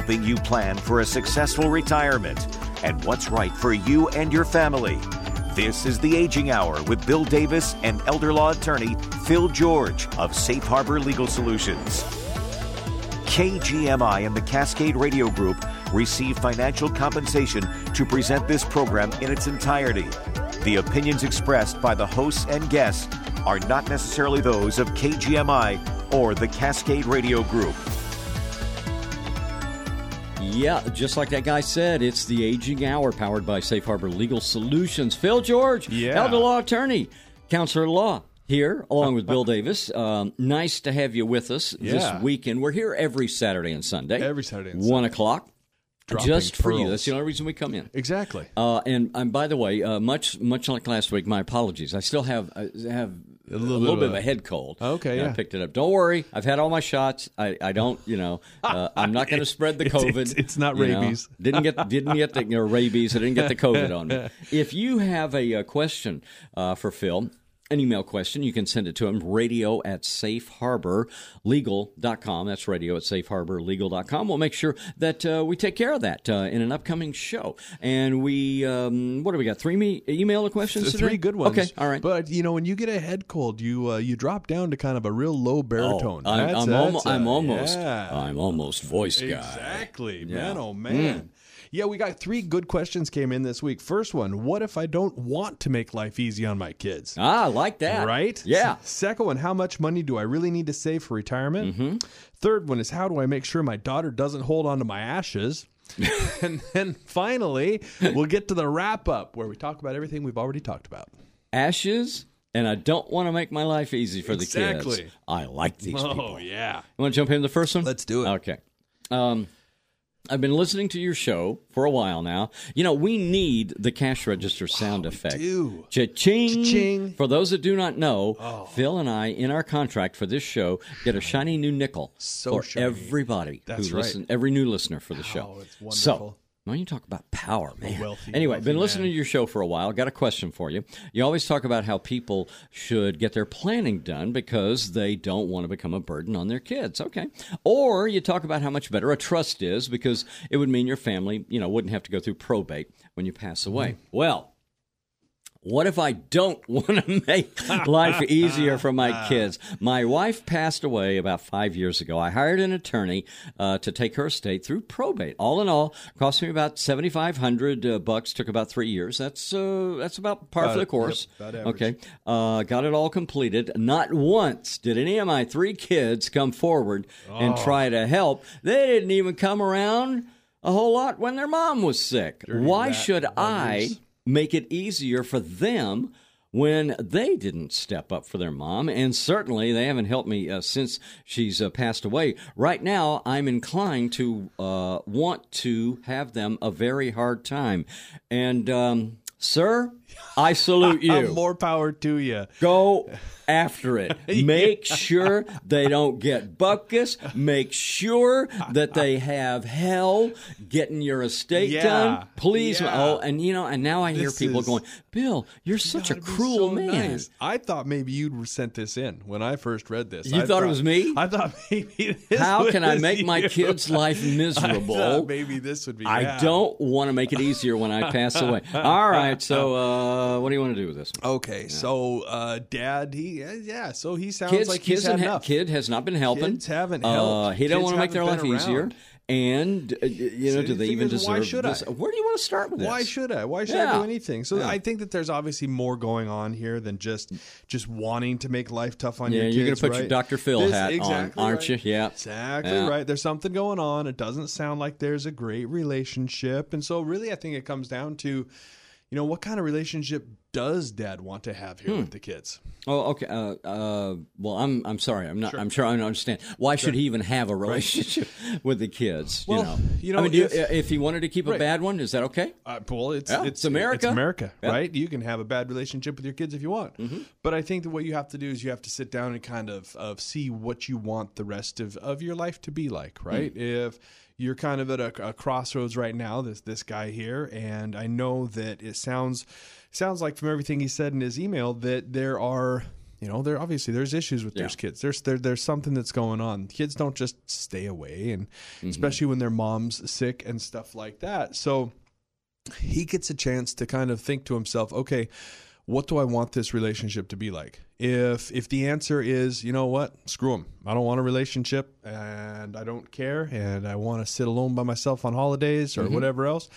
helping you plan for a successful retirement and what's right for you and your family. This is the Aging Hour with Bill Davis and elder law attorney Phil George of Safe Harbor Legal Solutions. KGMI and the Cascade Radio Group receive financial compensation to present this program in its entirety. The opinions expressed by the hosts and guests are not necessarily those of KGMI or the Cascade Radio Group. Yeah, just like that guy said, it's the aging hour powered by Safe Harbor Legal Solutions. Phil George, Yeah. elder law attorney, counselor of law here, along with Bill Davis. Um, nice to have you with us Yeah. this weekend. We're here every Saturday and Sunday. Every Saturday and One o'clock. Dropping just for you. That's the only reason we come in. Exactly. Uh, and, and by the way, uh, much much like last week, my apologies. I still have I have a little, bit of a head cold. Okay, And I picked it up. Don't worry, I've had all my shots. I, I don't, you know, uh, I'm not going to spread the COVID. it's- it's not you know. rabies. didn't get didn't get the you know, rabies. I didn't get the COVID on me. If you have a, uh question uh, for Phil. An email question, you can send it to him, radio at safeharborlegal.com. That's radio at safeharborlegal.com. We'll make sure that uh, we take care of that uh, in an upcoming show. And we, um, what do we got? Three me- email questions Th- today? Three good ones. Okay, all right. But you know, when you get a head cold, you uh, you drop down to kind of a real low baritone. Oh, I'm, That's- I'm, that's, uh, I'm almost, yeah. I'm almost voice guy. Exactly, Yeah. man. Oh man. Yeah, we got three good questions came in this week. First one: What if I don't want to make life easy on my kids? Ah, I like that. Right? Yeah. Second one: How much money do I really need to save for retirement? Mm-hmm. Third one is: How do I make sure my daughter doesn't hold on to my ashes? and then finally, we'll get to the wrap up where we talk about everything we've already talked about. Ashes, and I don't want to make my life easy for the kids. Exactly. kids. I like these people. Oh yeah. You want to jump in the first one? Let's do it. Okay. Um, I've been listening to your show for a while now. You know, we need the cash register oh, sound effect. do. Cha-ching. Cha-ching. For those that do not know, Oh. Phil and I, in our contract for this show, get a shiny new nickel So for shiny. everybody That's who right. listen, every new listener for the show. Oh, it's So, wonderful. When you talk about power, man. wealthy, anyway, wealthy been listening man. to your show for a while. Got a question for you. You always talk about how people should get their planning done because they don't want to become a burden on their kids. Okay. Or you talk about how much better a trust is because it would mean your family, you know, wouldn't have to go through probate when you pass away. Mm-hmm. Well, what if I don't want to make life easier for my kids? My wife passed away about five years ago. I hired an attorney uh, to take her estate through probate. All in all, cost me about seventy five hundred uh, bucks. Took about three years. That's uh, that's about par for the course. yep, okay, uh, got it all completed. Not once did any of my three kids come forward and Oh. try to help. They didn't even come around a whole lot when their mom was sick. Why rat should I? Make it easier for them when they didn't step up for their mom. And certainly they haven't helped me uh, since she's uh, passed away. Right now, I'm inclined to uh, want to have them a very hard time. And, um, sir, I salute you. More power to you. Go after it. Make sure they don't get buckus. Make sure that they have hell getting your estate Yeah. done. Please. Yeah. Oh, and you know, and now I hear This people is- going, Bill, you're such a cruel so man. nice. I thought maybe you'd sent this in when I first read this. You I thought it was me? I thought maybe this How can I make my kid's life I miserable? thought maybe this would be. I yeah. don't want to make it easier when I pass away. All right, so uh, what do you want to do with this? Okay, so uh, dad, he yeah, so he sounds Kids, like kids he's had and enough. kid has not been helping. Kids haven't Uh, helped. he don't Kids want to make their life haven't been easier. around. And uh, you know, So do the they thing even is, deserve why should this? I? Where do you want to start with this? Why should I? Why should Yeah. I do anything? So Yeah. I think that there's obviously more going on here than just just wanting to make life tough on Yeah, your you're gonna put your right? Dr. Phil This- hat on, aren't right. you? Yeah. Exactly Yeah. right. There's something going on. It doesn't sound like there's a great relationship. And so really I think it comes down to, you know, what kind of relationship does dad want to have here with the kids? Oh, okay. Uh, uh, well, I'm I'm sorry. I'm not. I'm sure I don't understand. Why should he even have a relationship with the kids? Well, you know. you know, I mean, you, if- if he wanted to keep a bad one, is that okay? Uh, well, it's, Yeah, it's it's America. It's America, Yeah. right? You can have a bad relationship with your kids if you want, Mm-hmm. but I think that what you have to do is you have to sit down and kind of of see what you want the rest of, of your life to be like, right? Mm. If you're kind of at a, a crossroads right now, this this guy here, and I know that it sounds sounds like from everything he said in his email that there are you know, there obviously there's issues with Yeah. kids. There's there, there's something that's going on. Kids don't just stay away, and Mm-hmm. especially when their mom's sick and stuff like that. So he gets a chance to kind of think to himself, okay, what do I want this relationship to be like? If if the answer is, you know what, screw him. I don't want a relationship, and I don't care, and I want to sit alone by myself on holidays Mm-hmm. or whatever else.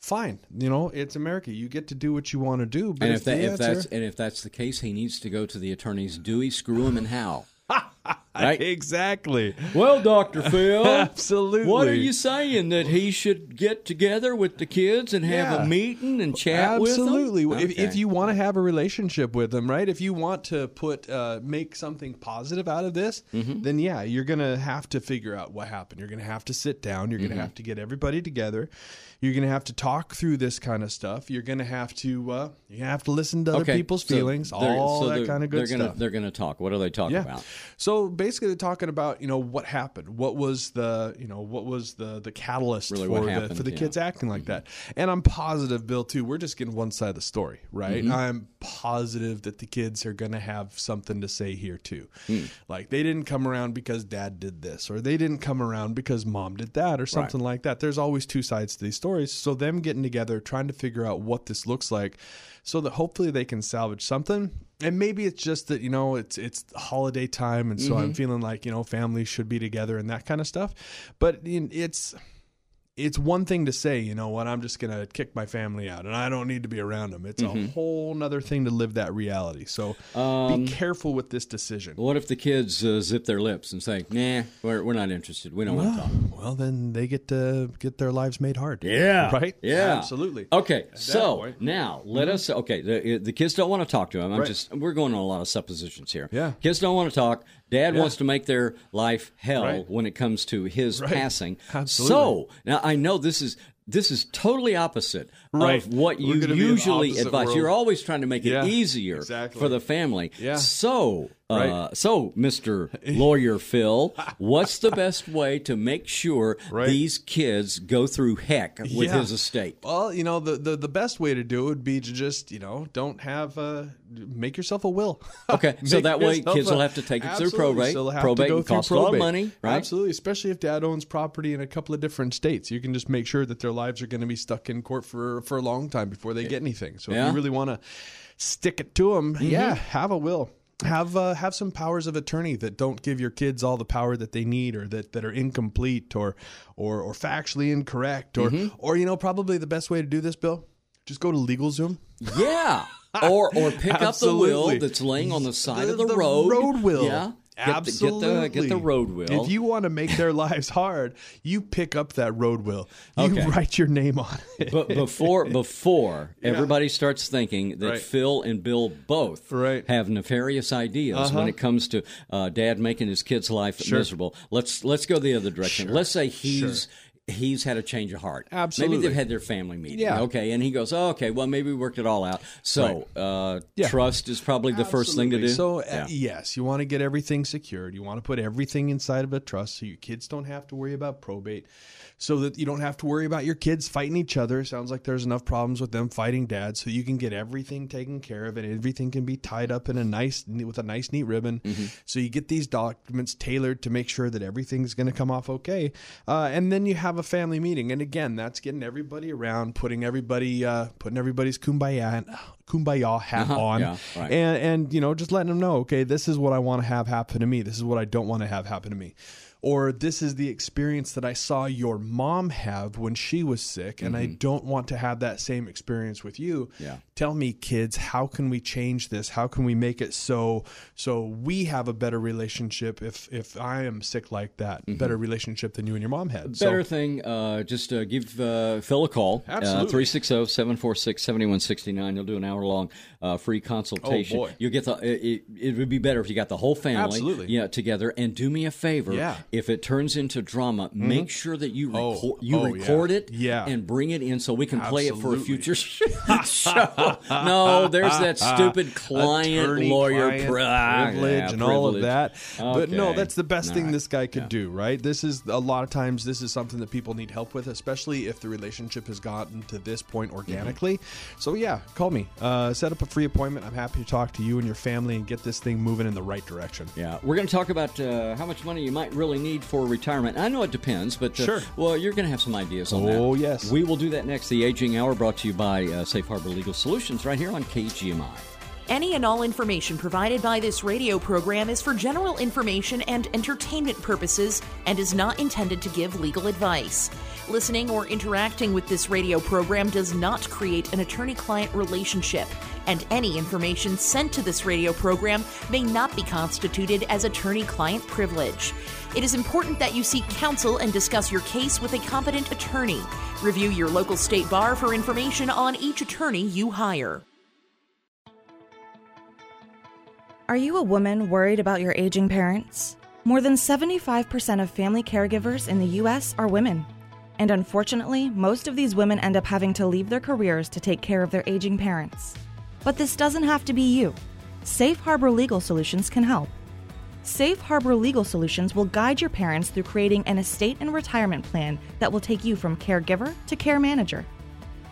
Fine, you know it's America. You get to do what you want to do. But And if, if, that, the if that's and if that's the case, he needs to go to the attorneys Dewey, screw him, and how. right? exactly, Well, Doctor Phil, absolutely. what are you saying that he should get together with the kids and have Yeah. a meeting and chat with them? Absolutely. If, if you want to have a relationship with them, right? If you want to put uh, make something positive out of this, Mm-hmm. then yeah, you're gonna have to figure out what happened. You're gonna have to sit down. You're Mm-hmm. gonna have to get everybody together. You're gonna have to talk through this kind of stuff. You're gonna have to uh, you have to listen to other Okay, people's so feelings, they're- all so that kind of good they're gonna, stuff. They're going to talk. What are they talking Yeah. about? So basically, they're talking about you know what happened, what was the you know what was the the catalyst Really for what the for the yeah. kids acting like that. And I'm positive, Bill, too. We're just getting one side of the story, right? Mm-hmm. I'm positive that the kids are going to have something to say here too. Hmm. Like they didn't come around because dad did this, or they didn't come around because mom did that, or something like that. There's always two sides to these stories. So them getting together, trying to figure out what this looks like, so that hopefully they can salvage something. And maybe it's just that you know it's it's holiday time, and so Mm-hmm. I'm feeling like you know families should be together and that kind of stuff. But it's it's one thing to say, you know what, I'm just gonna kick my family out, and I don't need to be around them. It's Mm-hmm. a whole nother thing to live that reality. So Um, be careful with this decision. What if the kids uh, zip their lips and say, "Nah, we're, we're not interested. We don't want to talk." Well, then they get to get their lives made hard. Yeah. right. Yeah. absolutely. Okay, so point. now let us. Okay, the, the kids don't want to talk to him. I'm Right. just. We're going on a lot of suppositions here. Yeah. Kids don't want to talk. Dad wants to make their life hell Right. when it comes to his Right. passing. Absolutely. So now I know this is this is totally opposite Right. of what you gonna be in the usually advise. world. You're always trying to make it Yeah, easier exactly. for the family. Yeah. So, uh, so Mr. Lawyer Phil, what's the best way to make sure Right. these kids go through heck with Yeah. his estate? Well, you know, the, the the best way to do it would be to just, you know, don't have uh make yourself a will. Okay, so that way kids a- will have to take it through probate. So have Probate to go can through cost a lot of probate. money, right? Absolutely, especially if dad owns property in a couple of different states. You can just make sure that their lives are going to be stuck in court for for a long time before they get anything. So if Yeah. Mm-hmm. you really want to stick it to them, yeah, have a will. Have uh, have some powers of attorney that don't give your kids all the power that they need, or that, that are incomplete, or or or factually incorrect, or Mm-hmm. or you know probably the best way to do this, Bill, just go to LegalZoom. Yeah. Or or pick up the will that's laying on the side The- of the, the road. road will. Yeah. Get the, Absolutely. get the get the road will. If you want to make their lives hard, you pick up that road will. You Okay. write your name on it. but before before everybody starts thinking that Right. Phil and Bill both Right. Uh-huh. have nefarious ideas when it comes to uh, Dad making his kid's life miserable, let's let's go the other direction. Let's say he's. He's had a change of heart. Absolutely. Maybe they've had their family meeting. Yeah. Okay. And he goes, oh, okay, well, maybe we worked it all out. So, uh, Yeah. trust is probably the first thing to do. So, uh, yes, you want to get everything secured. You want to put everything inside of a trust so your kids don't have to worry about probate, so that you don't have to worry about your kids fighting each other. Sounds like there's enough problems with them fighting dad, so you can get everything taken care of and everything can be tied up in a nice with a nice neat ribbon. Mm-hmm. So you get these documents tailored to make sure that everything's going to come off okay, uh, and then you have a family meeting. And again, that's getting everybody around, putting everybody, uh, putting everybody's kumbaya kumbaya hat on, Uh-huh. yeah, right. and and you know just letting them know okay this is what i want to have happen to me this is what i don't want to have happen to me or this is the experience that i saw your mom have when she was sick and i don't want to have that same experience with you Mm-hmm. Yeah. tell me kids how can we change this how can we make it so so we have a better relationship if if i am sick like that better relationship than you and your mom had Mm-hmm. Better so thing, uh, just uh, give uh, Phil a call. Absolutely. 360 746 7169. He'll do an hour long uh, free consultation. Oh, boy. You'll get the, it, it would be better if you got the whole family Absolutely. yeah, together. And do me a favor. Yeah. If it turns into drama, make sure that you, Oh, record, you oh, yeah. record it Yeah. and bring it in so we can play it for a future show. no, there's that stupid client Attorney, lawyer client pri- ah, privilege yeah, and all of that. But no, that's the best All thing right. this guy could do, right? This is a lot of times this is something that people need help with, especially if the relationship has gotten to this point organically. So yeah, call me. Uh, uh, set up a free appointment. I'm happy to talk to you and your family and get this thing moving in the right direction. Yeah, we're going to talk about uh, how much money you might really need for retirement. I know it depends, but uh, Sure. well, you're going to have some ideas on that. Oh, yes. We will do that next. The Aging Hour brought to you by uh, Safe Harbor Legal Solutions right here on KGMI. Any and all information provided by this radio program is for general information and entertainment purposes and is not intended to give legal advice. Listening or interacting with this radio program does not create an attorney client relationship, and any information sent to this radio program may not be constituted as attorney client privilege. It is important that you seek counsel and discuss your case with a competent attorney. Review your local state bar for information on each attorney you hire. Are you a woman worried about your aging parents? More than 75% of family caregivers in the U.S. are women. And unfortunately, most of these women end up having to leave their careers to take care of their aging parents. But this doesn't have to be you. Safe Harbor Legal Solutions can help. Safe Harbor Legal Solutions will guide your parents through creating an estate and retirement plan that will take you from caregiver to care manager.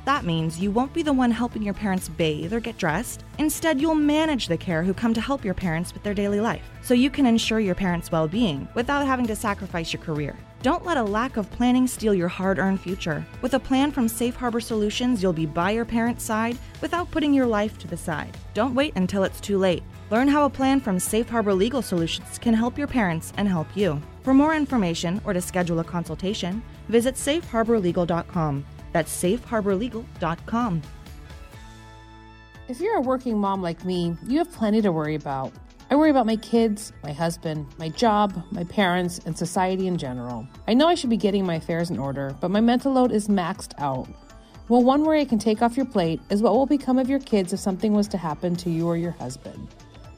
That means you won't be the one helping your parents bathe or get dressed. Instead, you'll manage the care who come to help your parents with their daily life, so you can ensure your parents' well being without having to sacrifice your career. Don't let a lack of planning steal your hard earned future. With a plan from Safe Harbor Solutions, you'll be by your parents' side without putting your life to the side. Don't wait until it's too late. Learn how a plan from Safe Harbor Legal Solutions can help your parents and help you. For more information or to schedule a consultation, visit safeharborlegal.com. That's safeharborlegal.com. If you're a working mom like me, you have plenty to worry about. I worry about my kids, my husband, my job, my parents, and society in general. I know I should be getting my affairs in order, but my mental load is maxed out. Well, one worry I can take off your plate is what will become of your kids if something was to happen to you or your husband.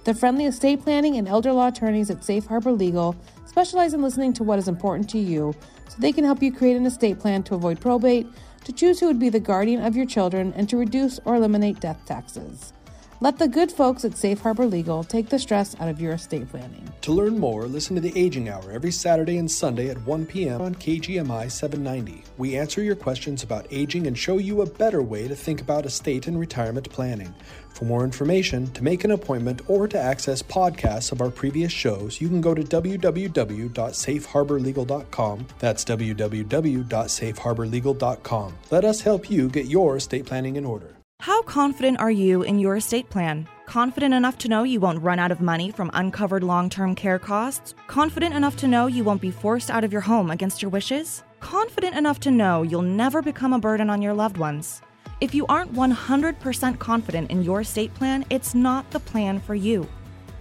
The friendly estate planning and elder law attorneys at Safe Harbor Legal specialize in listening to what is important to you so they can help you create an estate plan to avoid probate, to choose who would be the guardian of your children, and to reduce or eliminate death taxes. Let the good folks at Safe Harbor Legal take the stress out of your estate planning. To learn more, listen to the Aging Hour every Saturday and Sunday at 1 p.m. on KGMI 790. We answer your questions about aging and show you a better way to think about estate and retirement planning. For more information, to make an appointment, or to access podcasts of our previous shows, you can go to www.safeharborlegal.com. That's www.safeharborlegal.com. Let us help you get your estate planning in order. How confident are you in your estate plan? Confident enough to know you won't run out of money from uncovered long term care costs? Confident enough to know you won't be forced out of your home against your wishes? Confident enough to know you'll never become a burden on your loved ones? If you aren't 100% confident in your estate plan, it's not the plan for you.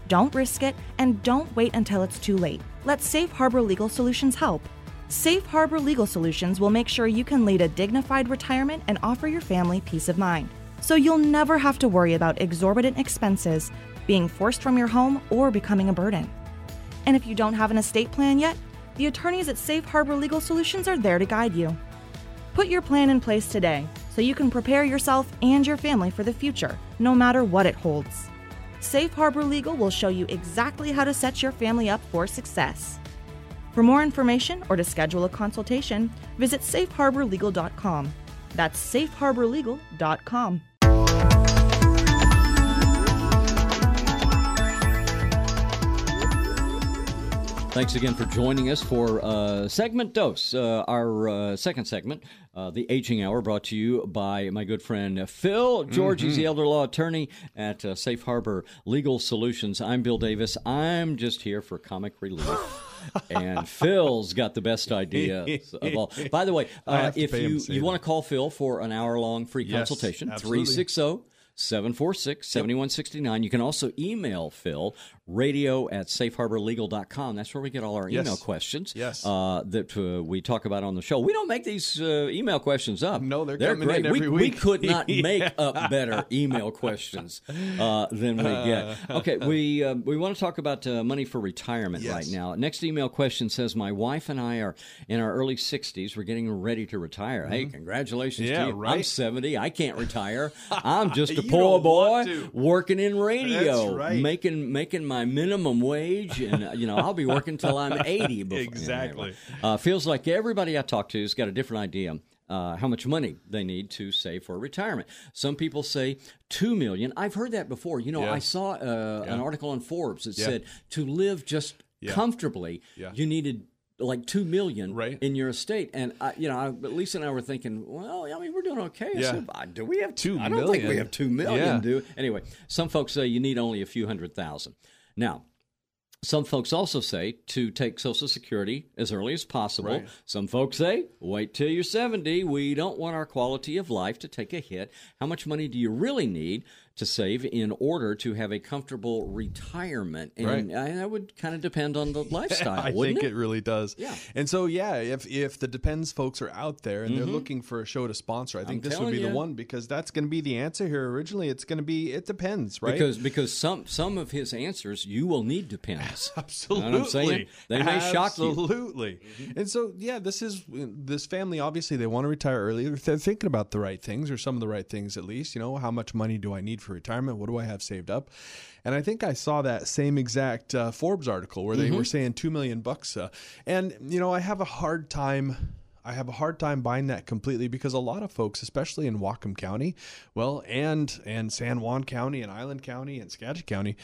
Don't risk it and don't wait until it's too late. Let Safe Harbor Legal Solutions help. Safe Harbor Legal Solutions will make sure you can lead a dignified retirement and offer your family peace of mind. So you'll never have to worry about exorbitant expenses, being forced from your home, or becoming a burden. And if you don't have an estate plan yet, the attorneys at Safe Harbor Legal Solutions are there to guide you. Put your plan in place today so you can prepare yourself and your family for the future, no matter what it holds. Safe Harbor Legal will show you exactly how to set your family up for success. For more information or to schedule a consultation, visit safeharborlegal.com. That's safeharborlegal.com. Thanks again for joining us for uh, segment dose, uh, our uh, second segment, uh, the Aging Hour, brought to you by my good friend Phil George. He's the elder law attorney at uh, Safe Harbor Legal Solutions. I'm Bill Davis. I'm just here for comic relief. And Phil's got the best idea of all. By the way, uh, if you, you want to call Phil for an hour long free Yes, consultation, absolutely. 360 746 7169. You can also email Phil, radio at safeharborlegal.com. That's where we get all our Yes. email questions Yes. uh, that uh, we talk about on the show. We don't make these uh, email questions up. No, they're coming great. in we, every we week. could not make up better email questions uh, than we get. Okay, we uh, we want to talk about uh, money for retirement Yes. right now. Next email question says, "My wife and I are in our early 60s. We're getting ready to retire. Hey, congratulations Mm-hmm. Yeah, to you. I'm 70. I can't retire. I'm just a poor boy working in radio, That's right. making making my minimum wage, and uh, you know I'll be working till I'm 80. Before, Exactly. Anyway. Uh, feels like everybody I talk to has got a different idea uh, how much money they need to save for retirement. Some people say two million. I've heard that before. You know, Yeah. I saw uh, an article on Forbes that Yeah. said to live just Yeah. comfortably, Yeah. you needed like two million Right. in your estate. And I, you know, I, Lisa and I were thinking, well, I mean, we're doing okay. Yeah. said, "Uh, do we have Two I don't think we have two million. Yeah. Do anyway? Some folks say you need only a few hundred thousand. Now. Some folks also say to take Social Security as early as possible. Right. Some folks say wait till you're 70. We don't want our quality of life to take a hit. How much money do you really need to save in order to have a comfortable retirement? And I, that would kind of depend on the lifestyle, I think it? it? really does. Yeah. And so yeah, if if the depends folks are out there and they're mm-hmm. looking for a show to sponsor, I think I'm this would be telling the one because that's going to be the answer here. Originally, it's going to be it depends, right? Because because some some of his answers you will need depends. Absolutely. You know I'm saying? They may shock you. Absolutely. Mm-hmm. And so, yeah, this is this family. Obviously, they want to retire early. They're thinking about the right things, or some of the right things at least. You know, how much money do I need for retirement? What do I have saved up? And I think I saw that same exact uh, Forbes article where they were saying two million bucks. Uh, and you know, I have a hard time. I have a hard time buying that completely because a lot of folks, especially in Whatcom County, well, and and San Juan County and Island County and Skagit County,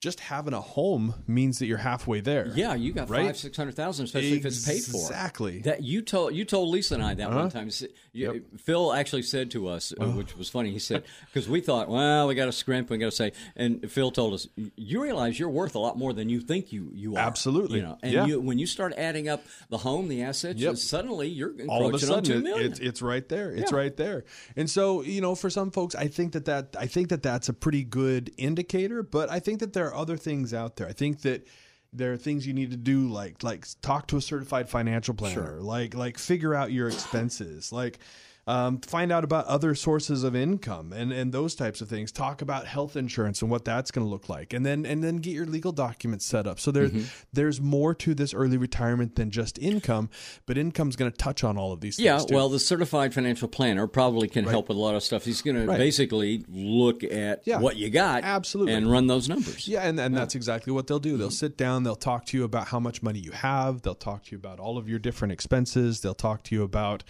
just having a home means that you're halfway there. Yeah, you got Right? five six hundred thousand, especially if it's paid for. Exactly. Uh-huh. That you told you told Lisa and I that one time. You you- Phil actually said to us, uh, which was funny. He said because we thought, well, we got to scrimp, we got to say, and Phil told us, you realize you're worth a lot more than you think you you are. Absolutely. you know. And Yeah. you, when you start adding up the home, the assets, Yep. suddenly you're all of a sudden two it- it's it's right there it's Yeah. right there and so you know for some folks i think that that i think that that's a pretty good indicator but i think that there are other things out there. I think that there are things you need to do like like talk to a certified financial planner. Like like figure out your expenses. Like um, find out about other sources of income and, and those types of things. Talk about health insurance and what that's going to look like, and then and then get your legal documents set up. So there's Mm-hmm. there's more to this early retirement than just income, but income's going to touch on all of these. Yeah, things too. well, the certified financial planner probably can help with a lot of stuff. He's going Right. to basically look at Yeah, what you got, absolutely. and run those numbers. Yeah, and, and that's exactly what they'll do. They'll sit down, they'll talk to you about how much money you have, they'll talk to you about all of your different expenses, they'll talk to you about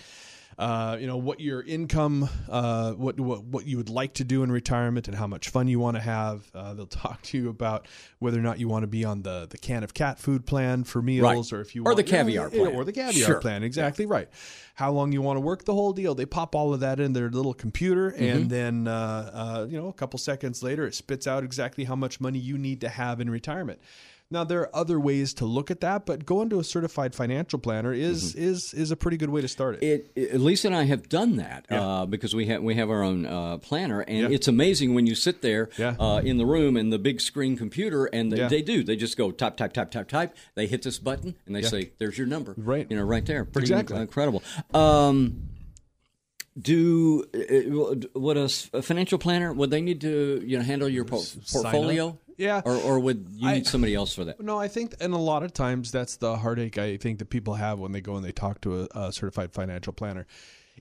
uh, you know what your income, uh, what, what what you would like to do in retirement, and how much fun you want to have. Uh, they'll talk to you about whether or not you want to be on the, the can of cat food plan for meals, or if you Or want, the caviar Yeah, plan. or the caviar Sure. plan. Exactly right. How long you want to work the whole deal? They pop all of that in their little computer, Mm-hmm. and then uh, uh, you know a couple seconds later, it spits out exactly how much money you need to have in retirement. Now there are other ways to look at that, but going to a certified financial planner is is is a pretty good way to start it. It, it, Lisa and I have done that uh, because we have we have our own uh, planner, and Yeah. it's amazing when you sit there Yeah. uh, in the room and the big screen computer, and they, Yeah. they do. They just go type, type, type, type, type. They hit this button, and they say, "There's your number." Right. You know, right there. Pretty Exactly. incredible. Um, do uh, a, s- a financial planner would they need to you know handle your por- portfolio? Yeah. or or would you I- need somebody else for that? No, I think, and a lot of times that's the heartache I think that people have when they go and they talk to a, a certified financial planner.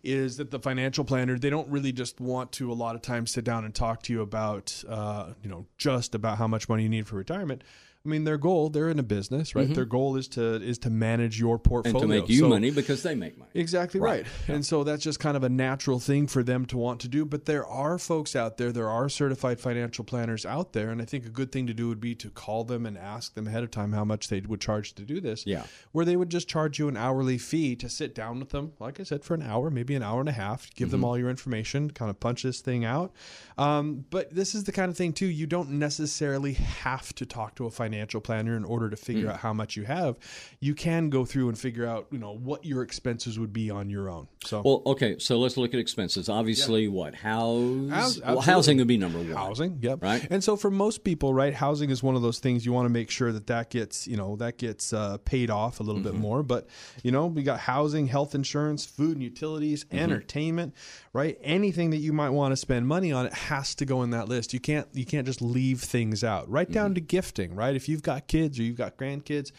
Is that the financial planner? They don't really just want to a lot of times sit down and talk to you about, uh, you know, just about how much money you need for retirement. I mean, their goal, they're in a business, right? Their goal is to is to manage your Mm-hmm. And portfolio to make you So- money because they make money. Exactly right. And so that's just kind of a natural thing for them to want to do. But there are folks out there, there are certified financial planners out there. And I think a good thing to do would be to call them and ask them ahead of time how much they would charge to do this. Yeah. Where they would just charge you an hourly fee to sit down with them, like I said, for an hour, maybe an hour and a half, give them all your information, kind of punch this thing out. Um, but this is the kind of thing, too, you don't necessarily have to talk to a financial planner in order to figure out how much you have. You can go through and figure out, you know, what your expenses would be on your own. So Well, okay, so let's look at expenses. Obviously, what house? House- well, housing would be number one. housing, yep. Right. And so for most people, right, housing is one of those things you want to make sure that that gets, you know, that gets uh, paid off a little Mm-hmm. bit more. But you know, we got housing, health insurance, food and utilities, Mm-hmm. entertainment, right? Anything that you might want to spend money on, it has to go in that list. You can't you can't just leave things out. Right Mm-hmm. down to gifting, right? If you've got kids or you've got grandkids.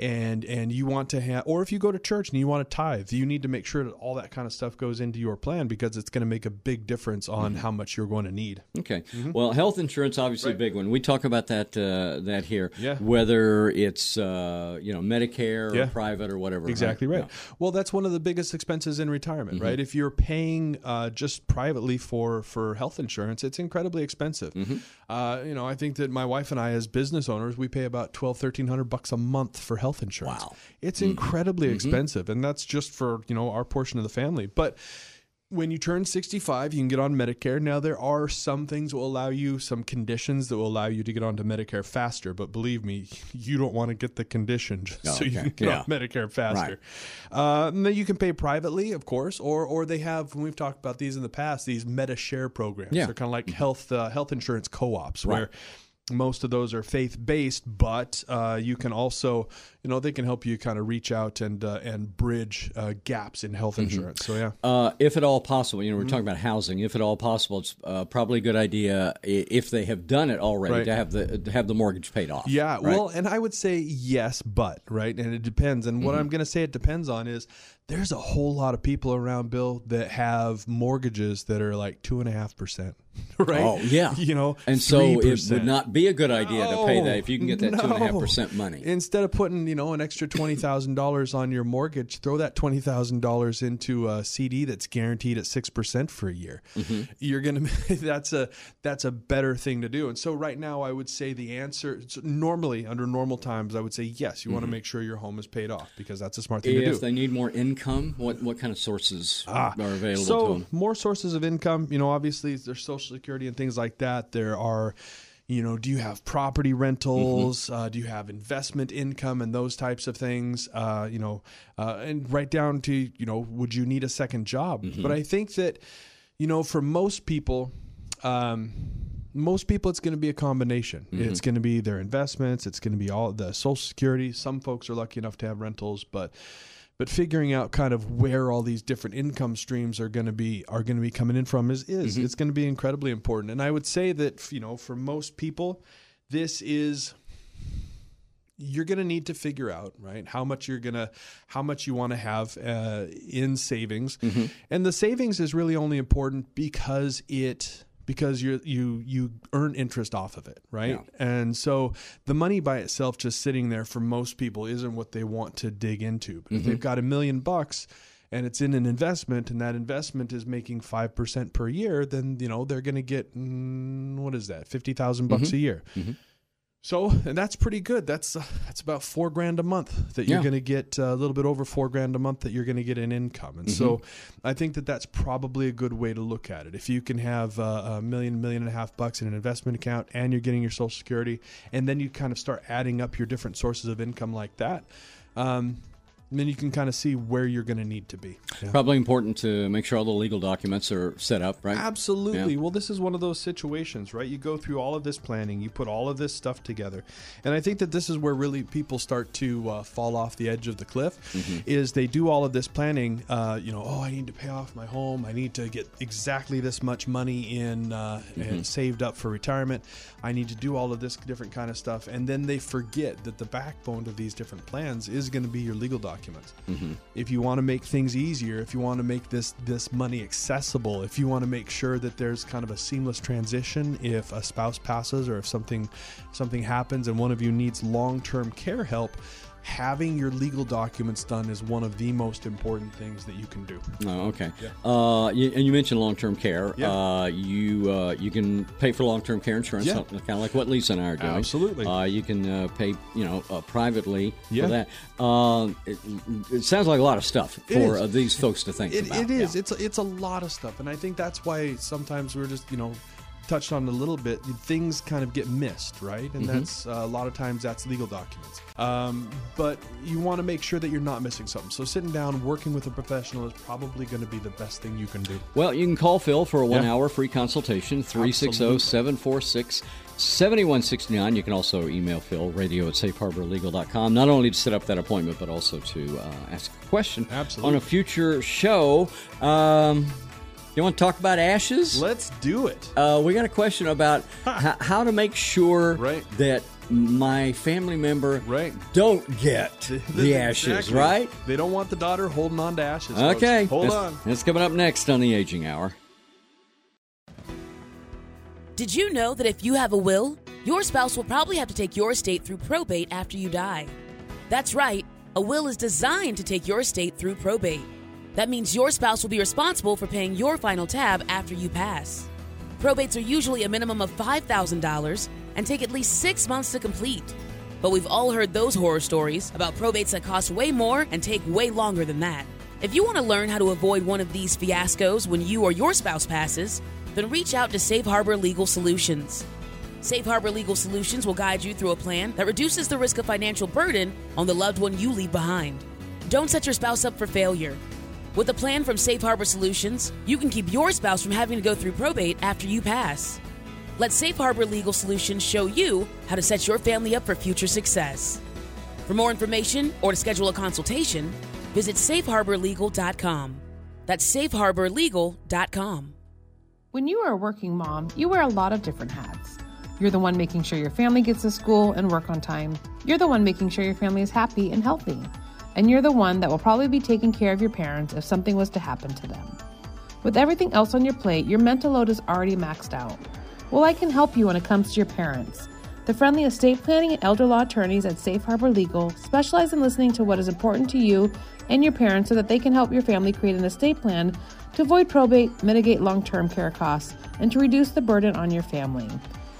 And and you want to have, or if you go to church and you want to tithe, you need to make sure that all that kind of stuff goes into your plan because it's going to make a big difference on Mm-hmm. how much you're going to need. Okay. Well, health insurance obviously a big one. We talk about that uh, that here. Yeah. Whether it's uh, you know Medicare Yeah. or private or whatever. Exactly right. Yeah. Well, that's one of the biggest expenses in retirement, Mm-hmm. right? If you're paying uh, just privately for for health insurance, it's incredibly expensive. Mm-hmm. Uh, you know, I think that my wife and I, as business owners, we pay about twelve, thirteen hundred bucks a month for health insurance. Wow. it's incredibly expensive, and that's just for you know our portion of the family, but when you turn 65, you can get on Medicare. Now, there are some things that will allow you, some conditions that will allow you to get onto Medicare faster. But believe me, you don't want to get the condition just Oh, so you can get Yeah. on Medicare faster. Uh, and then you can pay privately, of course, or or they have. And we've talked about these in the past. These Medi-Share programs. Yeah. They're kind of like health uh, health insurance co-ops Right. where most of those are faith based, but uh, you can also, you know, they can help you kind of reach out and uh, and bridge uh, gaps in health insurance. So yeah. Uh, if at all possible, you know, we're Mm-hmm. talking about housing. If at all possible, it's uh, probably a good idea if they have done it already Right. to have the to have the mortgage paid off. Yeah, right? well, and I would say yes, but right, and it depends. And Mm-hmm. what I'm going to say it depends on is there's a whole lot of people around Bill that have mortgages that are like two and a half percent, right? Oh yeah, you know, and so it would not be a good idea to pay that if you can get that No, two and a half percent money. Instead of putting you know an extra twenty thousand dollars on your mortgage, throw that twenty thousand dollars into a CD that's guaranteed at six percent for a year. Mm-hmm. You're gonna that's a that's a better thing to do. And so right now, I would say the answer normally under normal times, I would say yes. You want to make sure your home is paid off because that's a smart thing to do. Mm-hmm. If they need more income, what what kind of sources are available to Ah, so them? more sources of income you know obviously there's social security and things like that there are you know do you have property rentals Mm-hmm. uh, do you have investment income and those types of things uh, you know uh, and right down to you know would you need a second job Mm-hmm. but i think that you know for most people um, most people it's going to be a combination Mm-hmm. it's going to be their investments it's going to be all the social security some folks are lucky enough to have rentals but but figuring out kind of where all these different income streams are going to be are going to be coming in from is is Mm-hmm. it's going to be incredibly important and i would say that you know for most people this is you're going to need to figure out right how much you're going to how much you want to have uh, in savings Mm-hmm. and the savings is really only important because it because you you you earn interest off of it right Yeah. and so the money by itself just sitting there for most people isn't what they want to dig into but if Mm-hmm. they've got a million bucks and it's in an investment and that investment is making 5% per year then you know they're going to get mm, what is that 50,000 bucks Mm-hmm. a year so, and that's pretty good. That's uh, that's about four grand a month that you're Yeah. going to get uh, a little bit over four grand a month that you're going to get in income. And so, Mm-hmm. I think that that's probably a good way to look at it. If you can have uh, a million, million and a half bucks in an investment account, and you're getting your Social Security, and then you kind of start adding up your different sources of income like that. Um, then you can kind of see where you're going to need to be. Yeah. Probably important to make sure all the legal documents are set up, right? Absolutely. Yeah. Well, this is one of those situations, right? You go through all of this planning, you put all of this stuff together, and I think that this is where really people start to uh, fall off the edge of the cliff. Mm-hmm. Is they do all of this planning, uh, you know, oh, I need to pay off my home, I need to get exactly this much money in uh, Mm-hmm. and saved up for retirement, I need to do all of this different kind of stuff, and then they forget that the backbone of these different plans is going to be your legal documents. Mm-hmm. If you want to make things easier, if you want to make this this money accessible, if you want to make sure that there's kind of a seamless transition if a spouse passes or if something something happens and one of you needs long-term care help, having your legal documents done is one of the most important things that you can do. Oh, okay. Uh, you, and you mentioned long-term care. Yeah. Uh, you uh, you can pay for long-term care insurance, Yeah. kind of like what Lisa and I are doing. Absolutely. Uh, you can uh, pay, you know, uh, privately Yeah. for that. It, it sounds like a lot of stuff for uh, these folks to think It, about. it is. Yeah. It's a, it's a lot of stuff, and I think that's why sometimes we're just you know touched on a little bit. Things kind of get missed, right? And that's uh, a lot of times that's legal documents. Um, but you want to make sure that you're not missing something. So sitting down, working with a professional is probably going to be the best thing you can do. Well, you can call Phil for a one Yeah. hour free consultation, 360 746 7169. You can also email Phil, radio at safeharborlegal.com, not only to set up that appointment, but also to uh, ask a question Absolutely. on a future show. Um, you want to talk about ashes? Let's do it. Uh, we got a question about h- how to make sure Right. that my family member Right. don't get the ashes, Exactly. right? They don't want the daughter holding on to ashes. folks. Okay. Hold That's- on. That's coming up next on the Aging Hour. Did you know that if you have a will, your spouse will probably have to take your estate through probate after you die? That's right, a will is designed to take your estate through probate. That means your spouse will be responsible for paying your final tab after you pass. Probates are usually a minimum of $5,000 and take at least six months to complete. But we've all heard those horror stories about probates that cost way more and take way longer than that. If you want to learn how to avoid one of these fiascos when you or your spouse passes, then reach out to Safe Harbor Legal Solutions. Safe Harbor Legal Solutions will guide you through a plan that reduces the risk of financial burden on the loved one you leave behind. Don't set your spouse up for failure. With a plan from Safe Harbor Solutions, you can keep your spouse from having to go through probate after you pass. Let Safe Harbor Legal Solutions show you how to set your family up for future success. For more information or to schedule a consultation, visit safeharborlegal.com. That's safeharborlegal.com. When you are a working mom, you wear a lot of different hats. You're the one making sure your family gets to school and work on time. You're the one making sure your family is happy and healthy. And you're the one that will probably be taking care of your parents if something was to happen to them. With everything else on your plate, your mental load is already maxed out. Well, I can help you when it comes to your parents. The friendly estate planning and elder law attorneys at Safe Harbor Legal specialize in listening to what is important to you and your parents so that they can help your family create an estate plan to avoid probate, mitigate long term care costs, and to reduce the burden on your family.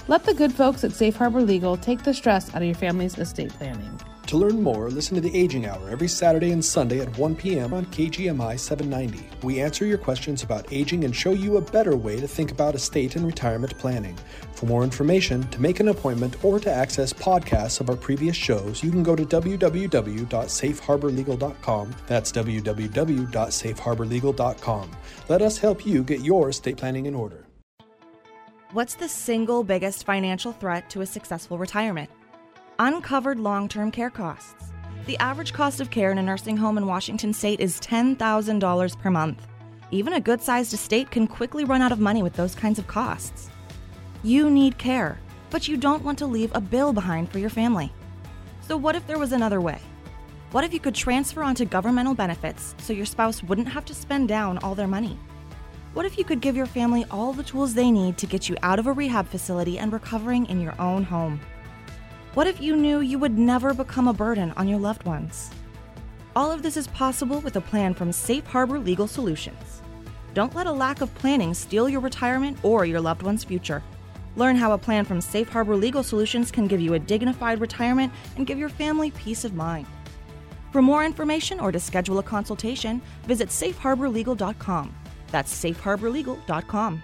Let the good folks at Safe Harbor Legal take the stress out of your family's estate planning. To learn more, listen to the Aging Hour every Saturday and Sunday at 1 p.m. on KGMI 790. We answer your questions about aging and show you a better way to think about estate and retirement planning. For more information, to make an appointment, or to access podcasts of our previous shows, you can go to www.safeharborlegal.com. That's www.safeharborlegal.com. Let us help you get your estate planning in order. What's the single biggest financial threat to a successful retirement? Uncovered long term care costs. The average cost of care in a nursing home in Washington state is $10,000 per month. Even a good sized estate can quickly run out of money with those kinds of costs. You need care, but you don't want to leave a bill behind for your family. So, what if there was another way? What if you could transfer onto governmental benefits so your spouse wouldn't have to spend down all their money? What if you could give your family all the tools they need to get you out of a rehab facility and recovering in your own home? What if you knew you would never become a burden on your loved ones? All of this is possible with a plan from Safe Harbor Legal Solutions. Don't let a lack of planning steal your retirement or your loved one's future. Learn how a plan from Safe Harbor Legal Solutions can give you a dignified retirement and give your family peace of mind. For more information or to schedule a consultation, visit safeharborlegal.com. That's safeharborlegal.com.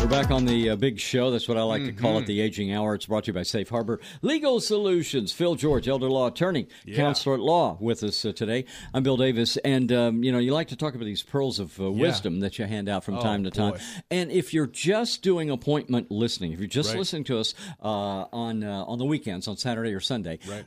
We're back on the uh, big show. That's what I like to call Mm-hmm. it, the Aging Hour. It's brought to you by Safe Harbor Legal Solutions. Phil George, elder law attorney, counselor at law, with us uh, today. I'm Bill Davis, and um, you know you like to talk about these pearls of uh, wisdom that you hand out from time to time. Oh. And if you're just doing appointment listening, if you're just Right. listening to us uh, on uh, on the weekends, on Saturday or Sunday, Right.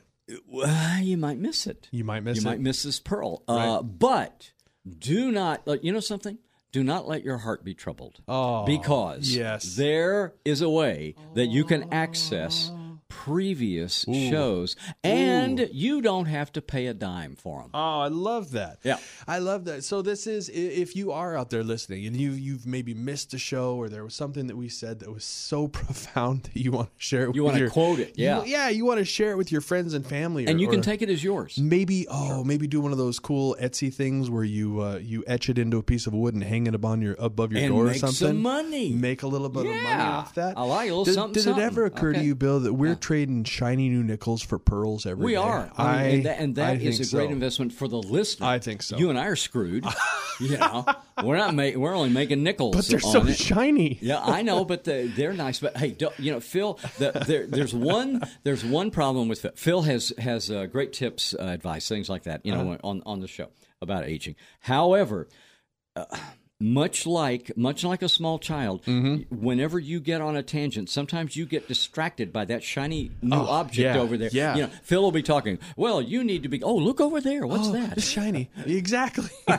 uh, you might miss it. You might miss you it. might miss this pearl. Uh, but do not, uh, you know something? Do not let your heart be troubled. Oh, because yes. there is a way that you can access previous shows, and you don't have to pay a dime for them. Oh, I love that. Yeah. I love that. So this is if you are out there listening and you you've maybe missed a show or there was something that we said that was so profound that you want to share it with You wanna your- quote it, you- yeah. yeah, you want to share it with your friends and family and you can or take it as yours. maybe oh, maybe do one of those cool Etsy things where you uh, you etch it into a piece of wood and hang it above your above your And door make or some something. money. Make a little bit of money off that. I like a little Did, something, did it ever occur to you, Bill, that we're trading shiny new nickels for pearls every We day? are, I mean, and that, and that is a great so. investment for the listener. I think so. You and I are screwed. you know, we're not making. We're only making nickels. But they're so it. shiny. Yeah, I know, but the, they're nice. But hey, don't, you know, Phil, the, there, there's one there's one problem with Phil. Phil has has uh, great tips, uh, advice, things like that. You know, Uh-huh. on on the show about aging. However. Uh, much like much like a small child, Mm-hmm. whenever you get on a tangent, sometimes you get distracted by that shiny new object Oh, yeah, over there. yeah. You know, Phil will be talking. Well, you need to be. Oh, look over there. What's Oh, that? It's shiny. exactly.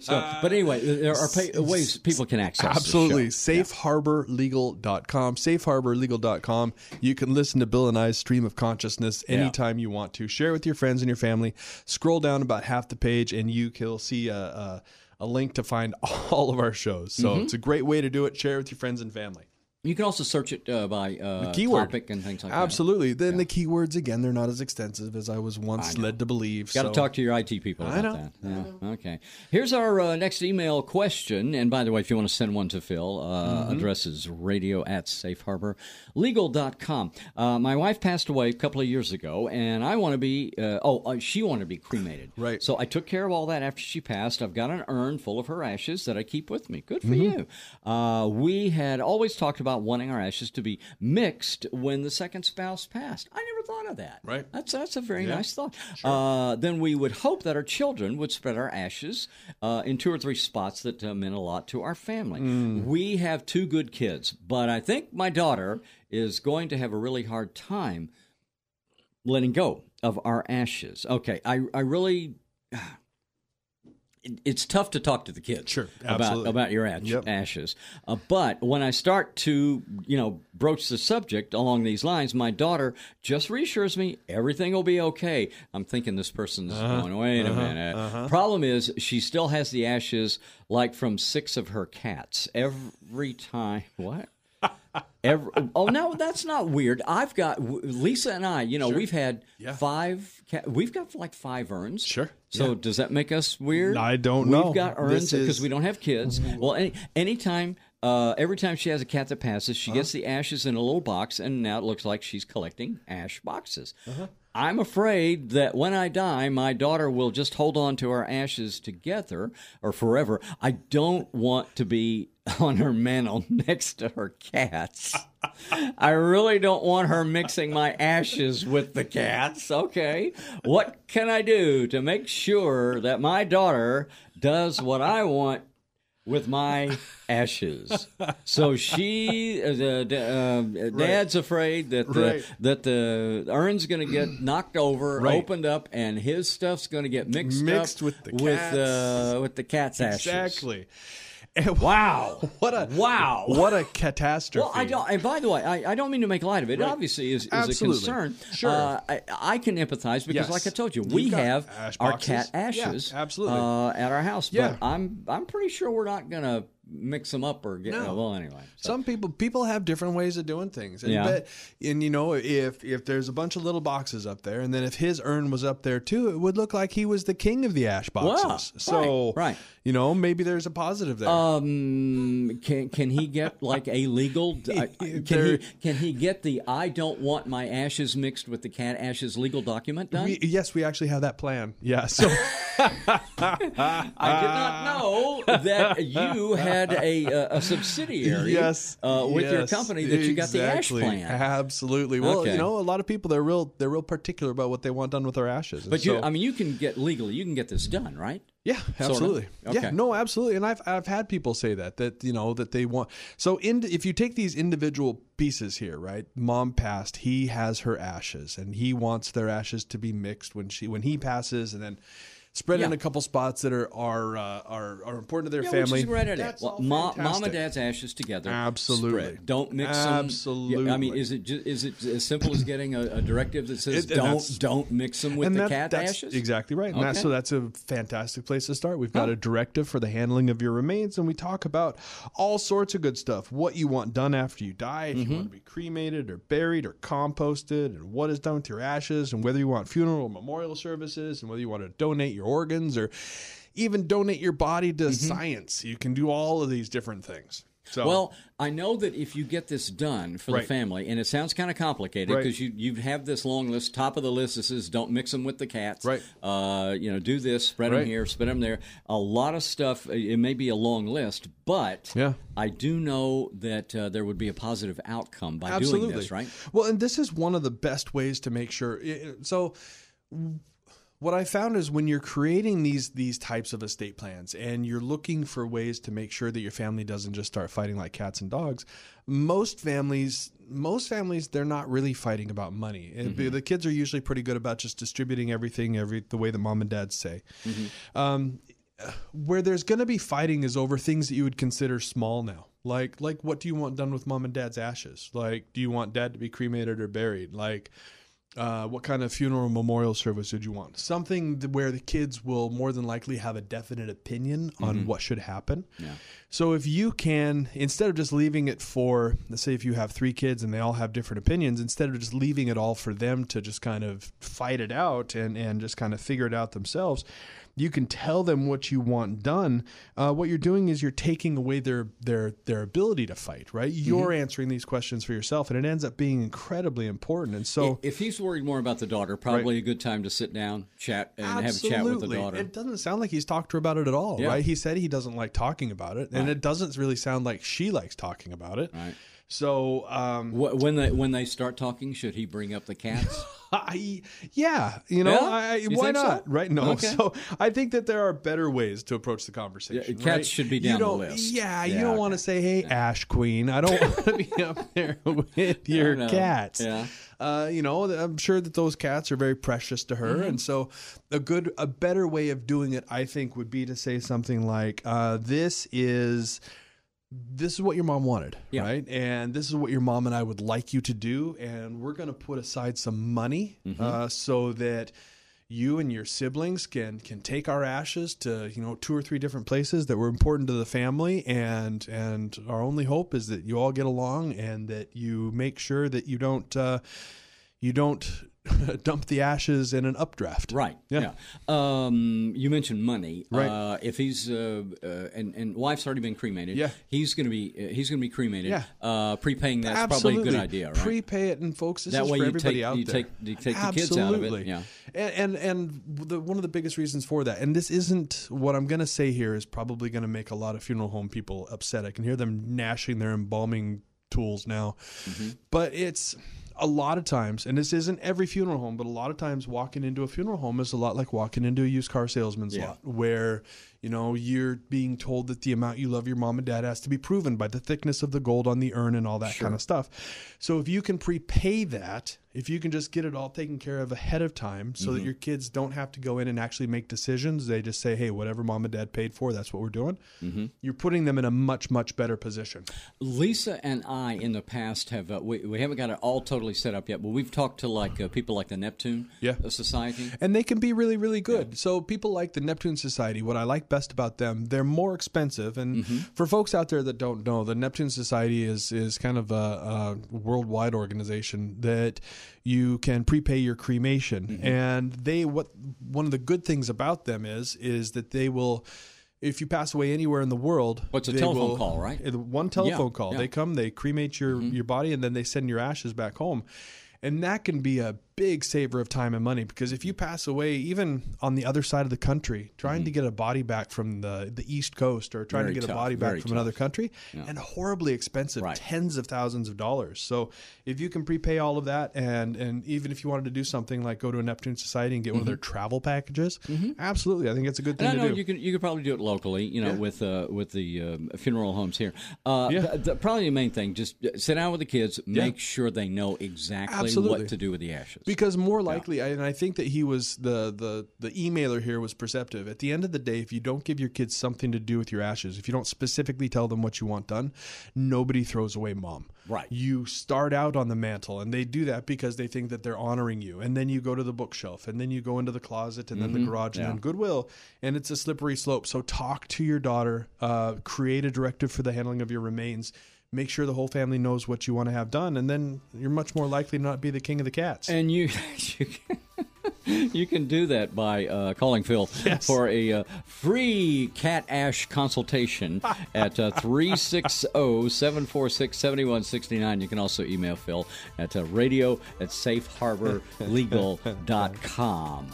so, but anyway, there are pay, ways people can access. Absolutely. SafeHarborLegal.com. SafeHarborLegal.com. You can listen to Bill and I's stream of consciousness anytime you want to. Share with your friends and your family. Scroll down about half the page, and you will see a, a, a link to find all of our shows. So mm-hmm. it's a great way to do it. Share it with your friends and family. You can also search it uh, by uh, keyword. topic and things like that. Absolutely. Then the keywords again, they're not as extensive as I was once led to believe. Got to so- talk to your IT people I about know. that. Yeah. Okay. Here's our uh, next email question. And by the way, if you want to send one to Phil, uh, Mm-hmm. address is radio at safeharborlegal.com. Uh, my wife passed away a couple of years ago, and I want to be, uh, oh, uh, she wanted to be cremated. Right. So I took care of all that after she passed. I've got an urn full of her ashes that I keep with me. Good for Mm-hmm. you. Uh, we had always talked about wanting our ashes to be mixed when the second spouse passed. I never thought of that. Right. That's that's a very nice thought. Uh, then we would hope that our children would spread our ashes uh, in two or three spots that uh, meant a lot to our family. Mm. We have two good kids, but I think my daughter is going to have a really hard time letting go of our ashes. Okay, I I really. It- It's tough to talk to the kids Sure, about about your ash, Yep. ashes, uh, but when I start to you know broach the subject along these lines, my daughter just reassures me everything will be okay. I'm thinking this person's Uh-huh. going, wait a minute. Problem is, she still has the ashes like from six of her cats every time. What? Every, oh no, that's not weird. I've got Lisa and I. You know, we've had five. We've got like five urns. Sure. So does that make us weird? I don't we've know. We've got urns because is- we don't have kids. Well, any anytime. Uh, every time she has a cat that passes, she Uh-huh. gets the ashes in a little box, and now it looks like she's collecting ash boxes. Uh-huh. I'm afraid that when I die, my daughter will just hold on to our ashes together or forever. I don't want to be on her mantle next to her cats. I really don't want her mixing my ashes with the cats. Okay. What can I do to make sure that my daughter does what I want with my ashes. So she, uh, uh, Dad's afraid that the, Right. that the urn's going to get knocked over, Right. opened up, and his stuff's going to get mixed, Mixed up with the with, uh, with the cat's ashes. Exactly. And Wow! What a wow! What a catastrophe. Well, I don't. And by the way, I, I don't mean to make light of it. It obviously is, is a concern. Sure. Uh, I, I can empathize because, Yes. like I told you, we have our boxes. cat Yeah, ashes. absolutely. Uh, at our house. Yeah. But I'm I'm pretty sure we're not gonna mix them up or get. No. well, anyway. so- Some people people have different ways of doing things. And Yeah. but- and you know, if if there's a bunch of little boxes up there, and then if his urn was up there too, it would look like he was the king of the ash boxes. Wow. so Right, right. you know, maybe there's a positive there. Um, can can he get like a legal? uh, can There- he can he get the I don't want my ashes mixed with the cat ashes legal document done? we, yes, we actually have that plan. Yeah. So I did not know that you had a a, a subsidiary yes, uh, with your company that you got the ash exactly. plan. Absolutely. Well, Okay. you know, a lot of people they're real they're real particular about what they want done with their ashes. But you, so- I mean, you can get legally, you can get this done, right? Yeah, of? absolutely. Okay. Yeah, no, absolutely. And I've I've had people say that that you know that they want. So in if you take these individual pieces here, right? Mom passed. He has her ashes, and he wants their ashes to be mixed when she when he passes, and then spread in a couple spots that are are uh, are, are important to their Yeah, family. which is a great. That's Well, all ma- mom and dad's ashes together. Absolutely. spread. Don't mix them. Absolutely. Yeah, I mean, is it ju- is it as simple as getting a, a directive that says It- don't don't mix them with and the that- cat that's ashes? Exactly right. And that, so that's a fantastic place to start. We've got a directive for the handling of your remains, and we talk about all sorts of good stuff. What you want done after you die, if Mm-hmm. you want to be cremated or buried or composted, and what is done with your ashes, and whether you want funeral or memorial services, and whether you want to donate your organs or even donate your body to science. You can do all of these different things. So Mm-hmm. Well, I know that if you get this done for Right. the family, and it sounds kind of complicated Right. because you you have this long list. Top of the list that says don't mix them with the cats. Right. Uh, you know, do this, spread them here, spread them there. A lot of stuff. It may be a long list, but Yeah. I do know that uh, there would be a positive outcome by Absolutely. doing this. Right. Well, and this is one of the best ways to make sure. So, what I found is when you're creating these these types of estate plans and you're looking for ways to make sure that your family doesn't just start fighting like cats and dogs, most families most families they're not really fighting about money. It- The kids are usually pretty good about just distributing everything every the way that mom and dad say. Um, where there's going to be fighting is over things that you would consider small now. Like like what do you want done with mom and dad's ashes? Like do you want dad to be cremated or buried? Like uh, what kind of funeral memorial service did you want? Something th- where the kids will more than likely have a definite opinion on what should happen. Yeah. So if you can, instead of just leaving it for, let's say, if you have three kids and they all have different opinions, instead of just leaving it all for them to just kind of fight it out and and just kind of figure it out themselves, you can tell them what you want done. Uh, what you're doing is you're taking away their their their ability to fight. Right? You're answering these questions for yourself, and it ends up being incredibly important. And so. if he's worried more about the daughter, probably a good time to sit down, chat, and have a chat with the daughter. It doesn't sound like he's talked to her about it at all, Yeah. right? He said he doesn't like talking about it, and Right. it doesn't really sound like she likes talking about it. Right. So, um, When they when they start talking, should he bring up the cats? I, yeah, you know, Yeah? I, You why think so? not? Right? No. Okay. So I think that there are better ways to approach the conversation. Yeah, cats right? should be down the don't- list. Yeah, you don't okay. want to say, "Hey, Ash Queen." I don't want to be up there with your cats. Yeah. Uh, you know, I'm sure that those cats are very precious to Mm-hmm. her, and so a good, a better way of doing it, I think, would be to say something like, uh, "This is." This is what your mom wanted, Yeah. right? And this is what your mom and I would like you to do. And we're going to put aside some money Mm-hmm. uh, so that you and your siblings can can take our ashes to you know two or three different places that were important to the family and and our only hope is that you all get along and that you make sure that you don't uh, you don't dump the ashes in an updraft Right. Yeah. Yeah. Um, you mentioned money. Right. Uh, if he's uh, uh, and and wife's already been cremated. Yeah. He's going to be uh, he's going to be cremated. Yeah. Uh, prepaying that's Absolutely. probably a good idea, right? Prepay it, and folks, this That is way for you everybody take- out you there. take- you take the kids out of it, Absolutely. yeah. And and, and the, one of the biggest reasons for that, and this isn't what I'm going to say here, is probably going to make a lot of funeral home people upset. I can hear them gnashing their embalming tools now, Mm-hmm. but it's. A lot of times, and this isn't every funeral home, but a lot of times walking into a funeral home is a lot like walking into a used car salesman's Yeah. lot, where you know you're being told that the amount you love your mom and dad has to be proven by the thickness of the gold on the urn and all that kind of stuff. So if you can prepay that, if you can just get it all taken care of ahead of time, so that Mm-hmm. your kids don't have to go in and actually make decisions, they just say, "Hey, whatever mom and dad paid for, that's what we're doing." Mm-hmm. You're putting them in a much much better position. Lisa and I in the past have uh, we, we haven't got it all totally set up yet, but we've talked to like uh, people like the Neptune Yeah. uh, Society. and they can be really really good so people like the neptune society what i like best about them they're more expensive and for folks out there that don't know the neptune society is is kind of a, a worldwide organization that you can prepay your cremation mm-hmm. and they what one of the good things about them is is that they will if you pass away anywhere in the world, What's a telephone will- call, right? One telephone Yeah, call. yeah. They come, they cremate your mm-hmm. your body, and then they send your ashes back home. And that can be a big saver of time and money because if you pass away, even on the other side of the country, trying to get a body back from the, the East Coast or trying Mm-hmm. Very to get tough, a body back from tough. another country, and horribly expensive, Right. tens of thousands of dollars. So if you can prepay all of that, and and even if you wanted to do something like go to a Neptune Society and get one of their travel packages, absolutely, I think it's a good thing Mm-hmm. And I to know do. you can you could probably do it locally, you know, Yeah. with uh, with the um, funeral homes here. Uh, Yeah. the- the- probably the main thing, just sit down with the kids, make sure they know exactly Absolutely. what to do with the ashes. Because more likely, I and I think that he was the the the emailer here was perceptive. At the end of the day, if you don't give your kids something to do with your ashes, if you don't specifically tell them what you want done, nobody throws away mom. Right. You start out on the mantle, and they do that because they think that they're honoring you, and then you go to the bookshelf, and then you go into the closet, and then the garage, and then Goodwill, and it's a slippery slope. So talk to your daughter, uh, create a directive for the handling of your remains. Make sure the whole family knows what you want to have done, and then you're much more likely to not be the king of the cats. and you you can, you can do that by uh, calling Phil Yes. for a uh, free cat ash consultation at uh, 360-746-7169. You can also email Phil at uh, radio at safeharborlegal.com.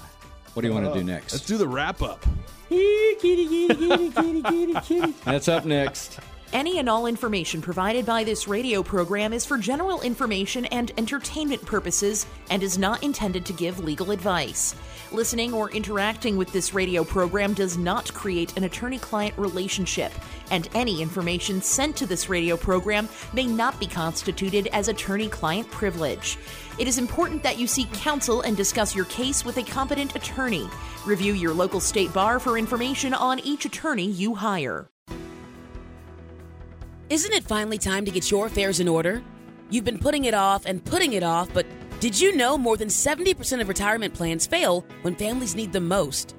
What do you want to do next? Let's do the wrap up. That's up next. Any and all information provided by this radio program is for general information and entertainment purposes and is not intended to give legal advice. Listening or interacting with this radio program does not create an attorney client relationship, and any information sent to this radio program may not be constituted as attorney client privilege. It is important that you seek counsel and discuss your case with a competent attorney. Review your local state bar for information on each attorney you hire. Isn't it finally time to get your affairs in order? You've been putting it off and putting it off, but did you know more than 70% of retirement plans fail when families need them most?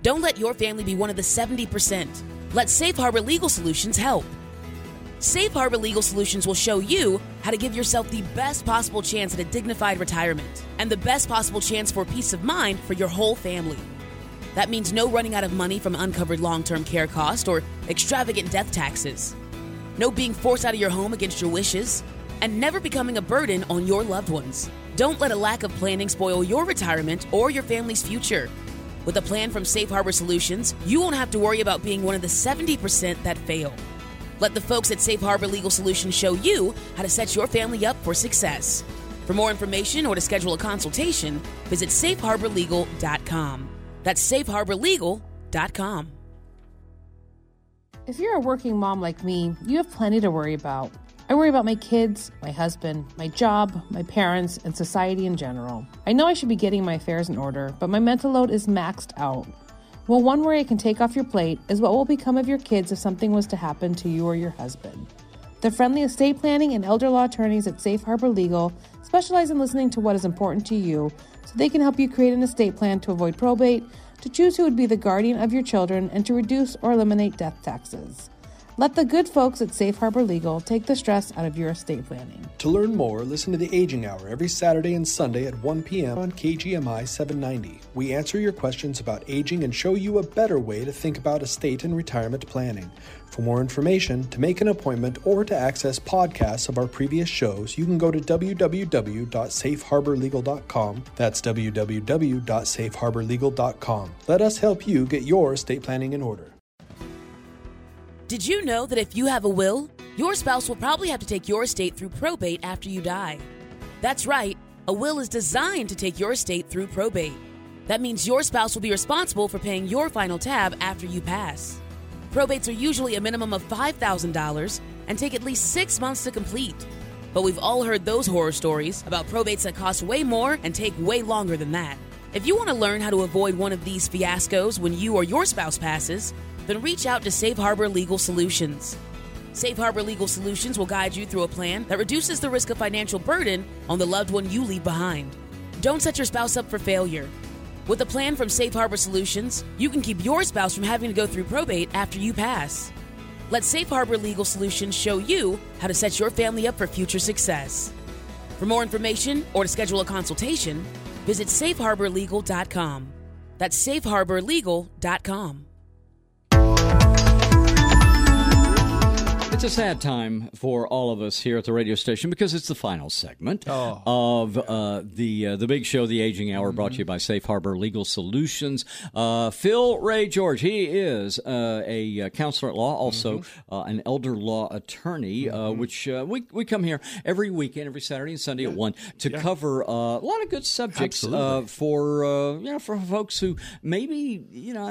Don't let your family be one of the 70%. Let Safe Harbor Legal Solutions help. Safe Harbor Legal Solutions will show you how to give yourself the best possible chance at a dignified retirement and the best possible chance for peace of mind for your whole family. That means no running out of money from uncovered long term care costs or extravagant death taxes no being forced out of your home against your wishes, and never becoming a burden on your loved ones. Don't let a lack of planning spoil your retirement or your family's future. With a plan from Safe Harbor Solutions, you won't have to worry about being one of the 70% that fail. Let the folks at Safe Harbor Legal Solutions show you how to set your family up for success. For more information or to schedule a consultation, visit safeharborlegal.com. That's safeharborlegal.com. If you're a working mom like me, you have plenty to worry about. I worry about my kids, my husband, my job, my parents, and society in general. I know I should be getting my affairs in order, but my mental load is maxed out. Well, one worry I can take off your plate is what will become of your kids if something was to happen to you or your husband. The friendly estate planning and elder law attorneys at Safe Harbor Legal specialize in listening to what is important to you so they can help you create an estate plan to avoid probate, to choose who would be the guardian of your children, and to reduce or eliminate death taxes. Let the good folks at Safe Harbor Legal take the stress out of your estate planning. To learn more, listen to the Aging Hour every Saturday and Sunday at 1 p.m. on KGMI 790. We answer your questions about aging and show you a better way to think about estate and retirement planning. For more information, to make an appointment, or to access podcasts of our previous shows, you can go to www.safeharborlegal.com. That's www.safeharborlegal.com. Let us help you get your estate planning in order. Did you know that if you have a will, your spouse will probably have to take your estate through probate after you die? That's right, a will is designed to take your estate through probate. That means your spouse will be responsible for paying your final tab after you pass. Probates are usually a minimum of $5,000 and take at least six months to complete. But we've all heard those horror stories about probates that cost way more and take way longer than that. If you want to learn how to avoid one of these fiascos when you or your spouse passes, then reach out to Safe Harbor Legal Solutions. Safe Harbor Legal Solutions will guide you through a plan that reduces the risk of financial burden on the loved one you leave behind. Don't set your spouse up for failure. With a plan from Safe Harbor Solutions, you can keep your spouse from having to go through probate after you pass. Let Safe Harbor Legal Solutions show you how to set your family up for future success. For more information or to schedule a consultation, visit safeharborlegal.com. That's safeharborlegal.com. It's a sad time for all of us here at the radio station because it's the final segment Oh. of uh, the uh, the big show, The Aging Hour, brought to you by Safe Harbor Legal Solutions. Uh, Phil Ray George, he is uh, a uh, counselor at law, also uh, an elder law attorney, uh, which uh, we we come here every weekend, every Saturday and Sunday at one to cover uh, a lot of good subjects uh, for uh, you know for folks who maybe you know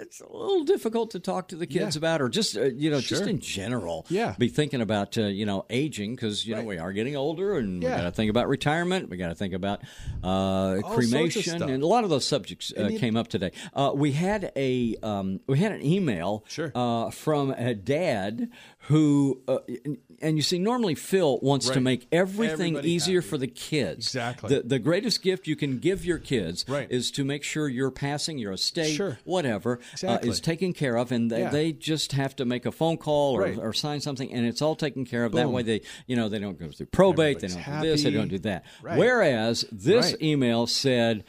it's a little difficult to talk to the kids Yeah. about, or just uh, you know just in general, Yeah. be thinking about uh, you know aging because you know we are getting older, and we got to think about retirement. We got to think about uh, cremation, and a lot of those subjects uh, came up today. Uh, we had a um, we had an email Sure. uh, from a dad who. And you see, normally Phil wants to make everything Everybody easier happy. for the kids. Exactly. The, the greatest gift you can give your kids Right. is to make sure your passing, your estate, Sure. whatever, Exactly. uh, is taken care of, and they, Yeah. they just have to make a phone call or, Right. or sign something, and it's all taken care of. That way, they you know they don't go through probate, they don't do this, they don't do that. Right. Whereas this Right. email said,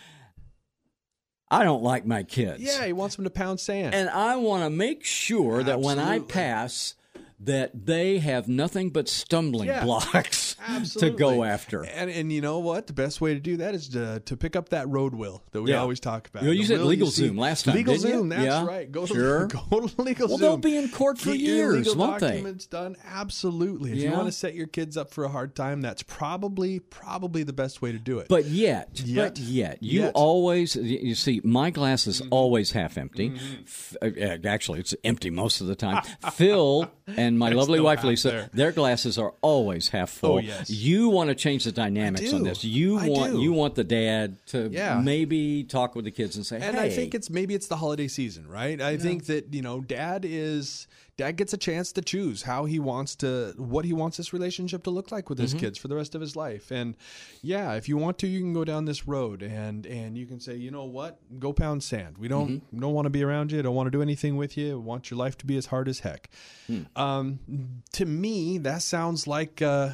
"I don't like my kids." Yeah, he wants them to pound sand. and I want to make sure that when I pass, that they have nothing but stumbling Yeah. blocks. Absolutely. To go after. And and you know what? The best way to do that is to, to pick up that road will that we Yeah. always talk about. You- you The said will LegalZoom see- last time, Legal didn't you? Zoom, that's Yeah. right. Go Sure. to go to LegalZoom. Well, they'll be in court for Get years, legal won't they? documents done. Absolutely. If you want to set your kids up for a hard time, that's probably probably the best way to do it. But yet, Yet. but yet, you Yet. Mm-hmm. always, you you see, my glass is always half empty. F- uh, actually, it's empty most of the time. Phil and my lovely wife Lisa, there. their glasses are always half full. Oh, yes. You want to change the dynamics on this. You I want do. you want the dad to Yeah. maybe talk with the kids and say, and "Hey, I think it's maybe it's the holiday season, right? I think that you know, dad is dad gets a chance to choose how he wants to what he wants this relationship to look like with his kids for the rest of his life. And yeah, if you want to, you can go down this road and and you can say, you know what, go pound sand. We don't don't want to be around you. Don't want to do anything with you. Want your life to be as hard as heck. Um, to me, that sounds like. Uh,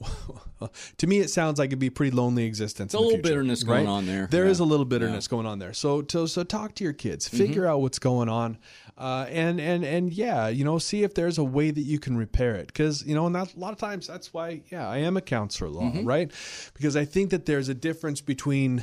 to me, it sounds like it'd be a pretty lonely existence. There's a little future, bitterness going on there. There Yeah. is a little bitterness going on there. So, so, so talk to your kids, mm-hmm. figure out what's going on, uh, and and and yeah, you know, see if there's a way that you can repair it. Because you know, and that, a lot of times that's why, yeah, I am a counselor, law, mm-hmm. right? Because I think that there's a difference between